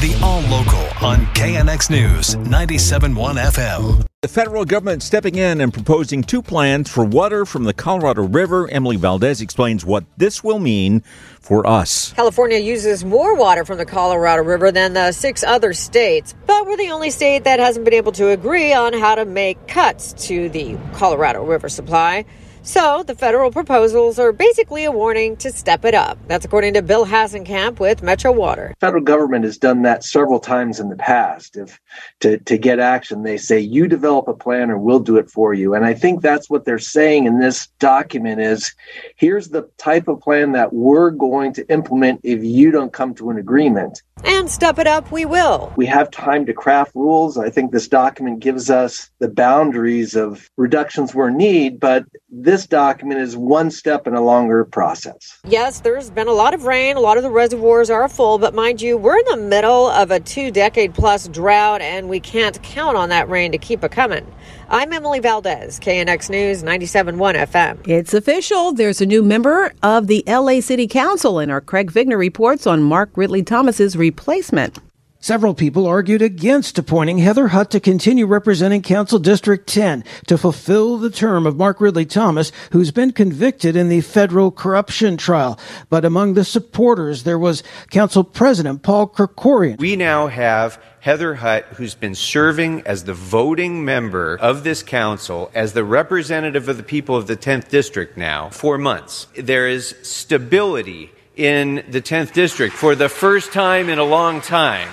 The All Local on KNX News 97.1 FM. The federal government stepping in and proposing two plans for water from the Colorado River. Emily Valdez explains what this will mean for us. California uses more water from the Colorado River than the six other states, but we're the only state that hasn't been able to agree on how to make cuts to the Colorado River supply. So the federal proposals are basically a warning to step it up. That's according to Bill Hasencamp with Metro Water. Federal government has done that several times in the past. If to, to get action, they say you develop a plan or we'll do it for you. And I think that's what they're saying in this document is here's the type of plan that we're going to implement if you don't come to an agreement. And step it up, we will. We have time to craft rules. I think this document gives us the boundaries of reductions where need, but this document is one step in a longer process. Yes, there's been a lot of rain. A lot of the reservoirs are full, but mind you, we're in the middle of a two decade plus drought, and we can't count on that rain to keep it coming. I'm Emily Valdez, KNX News 97.1 FM. It's official. There's a new member of the LA City Council, and our Craig Fiegener reports on Mark Ridley Thomas's replacement. Several people argued against appointing Heather Hutt to continue representing Council District 10 to fulfill the term of Mark Ridley Thomas, who's been convicted in the federal corruption trial. But among the supporters, there was Council President Paul Krekorian. We now have Heather Hutt, who's been serving as the voting member of this council, as the representative of the people of the 10th district now, for months. There is stability in the 10th district for the first time in a long time.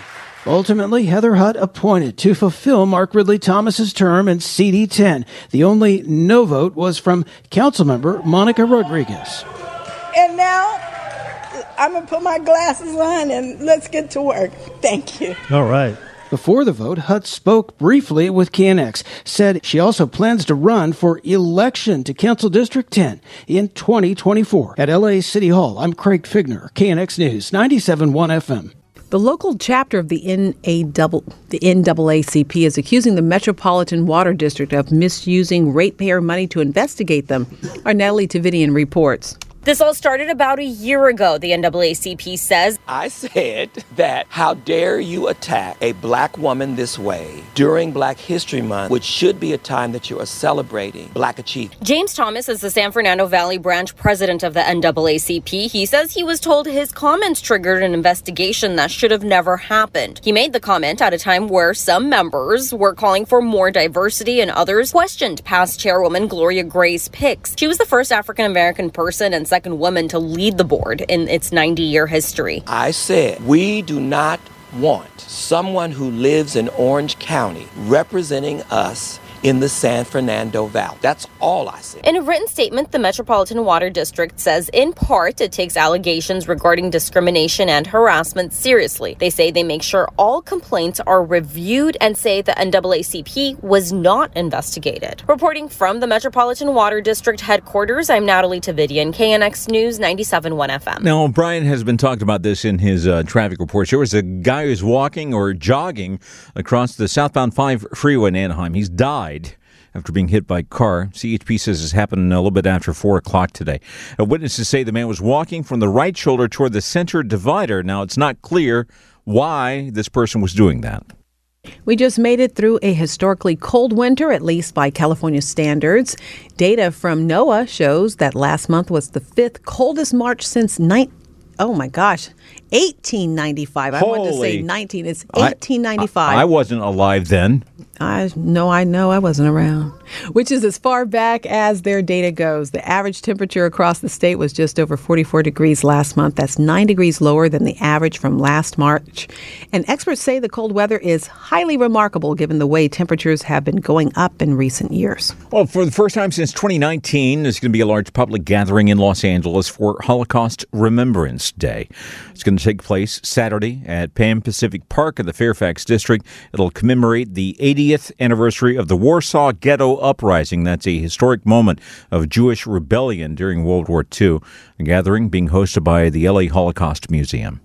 Ultimately, Heather Hutt appointed to fulfill Mark Ridley Thomas's term in CD10. The only no vote was from Councilmember Monica Rodriguez. And now I'm going to put my glasses on and let's get to work. Thank you. All right. Before the vote, Hutt spoke briefly with KNX, said she also plans to run for election to Council District 10 in 2024. At LA City Hall, I'm Craig Fiegener, KNX News, 97.1 FM. The local chapter of the the NAACP is accusing the Metropolitan Water District of misusing ratepayer money to investigate them. Our Natalie Tavidian reports. This all started about a year ago, the NAACP says. I said that how dare you attack a black woman this way during Black History Month, which should be a time that you are celebrating black achievement. James Thomas is the San Fernando Valley branch president of the NAACP. He says he was told his comments triggered an investigation that should have never happened. He made the comment at a time where some members were calling for more diversity and others questioned past chairwoman Gloria Gray's picks. She was the first African American person and second woman to lead the board in its 90 year history. I said, we do not want someone who lives in Orange County representing us in the San Fernando Valley. That's all I see. In a written statement, the Metropolitan Water District says in part it takes allegations regarding discrimination and harassment seriously. They say they make sure all complaints are reviewed and say the NAACP was not investigated. Reporting from the Metropolitan Water District headquarters, I'm Natalie Tavidian, KNX News 97.1 FM. Now, Brian has been talking about this in his uh, traffic report. There was a guy who's walking or jogging across the southbound 5 freeway in Anaheim. He's died after being hit by a car. CHP says this happened a little bit after 4 o'clock today. Uh, witnesses say the man was walking from the right shoulder toward the center divider. Now, it's not clear why this person was doing that. We just made it through a historically cold winter, at least by California standards. Data from NOAA shows that last month was the fifth coldest March since 19. Oh my gosh, 1895. I wanted to say 19. It's 1895. I, I, I wasn't alive then. I know, I know, I wasn't around. Which is as far back as their data goes. The average temperature across the state was just over 44 degrees last month. That's nine degrees lower than the average from last March. And experts say the cold weather is highly remarkable given the way temperatures have been going up in recent years. Well, for the first time since 2019, there's going to be a large public gathering in Los Angeles for Holocaust Remembrance Day. It's going to take place Saturday at Pan Pacific Park in the Fairfax District. It'll commemorate the 80th anniversary of the Warsaw Ghetto Uprising. That's a historic moment of Jewish rebellion during World War II. A gathering being hosted by the LA Holocaust Museum.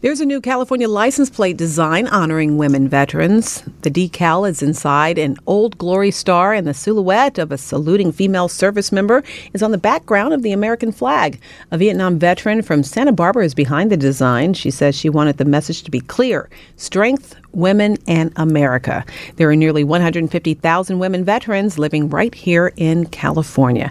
There's a new California license plate design honoring women veterans. The decal is inside an old glory star, and the silhouette of a saluting female service member is on the background of the American flag. A Vietnam veteran from Santa Barbara is behind the design. She says she wanted the message to be clear strength, women, and America. There are nearly 150,000 women veterans living right here in California.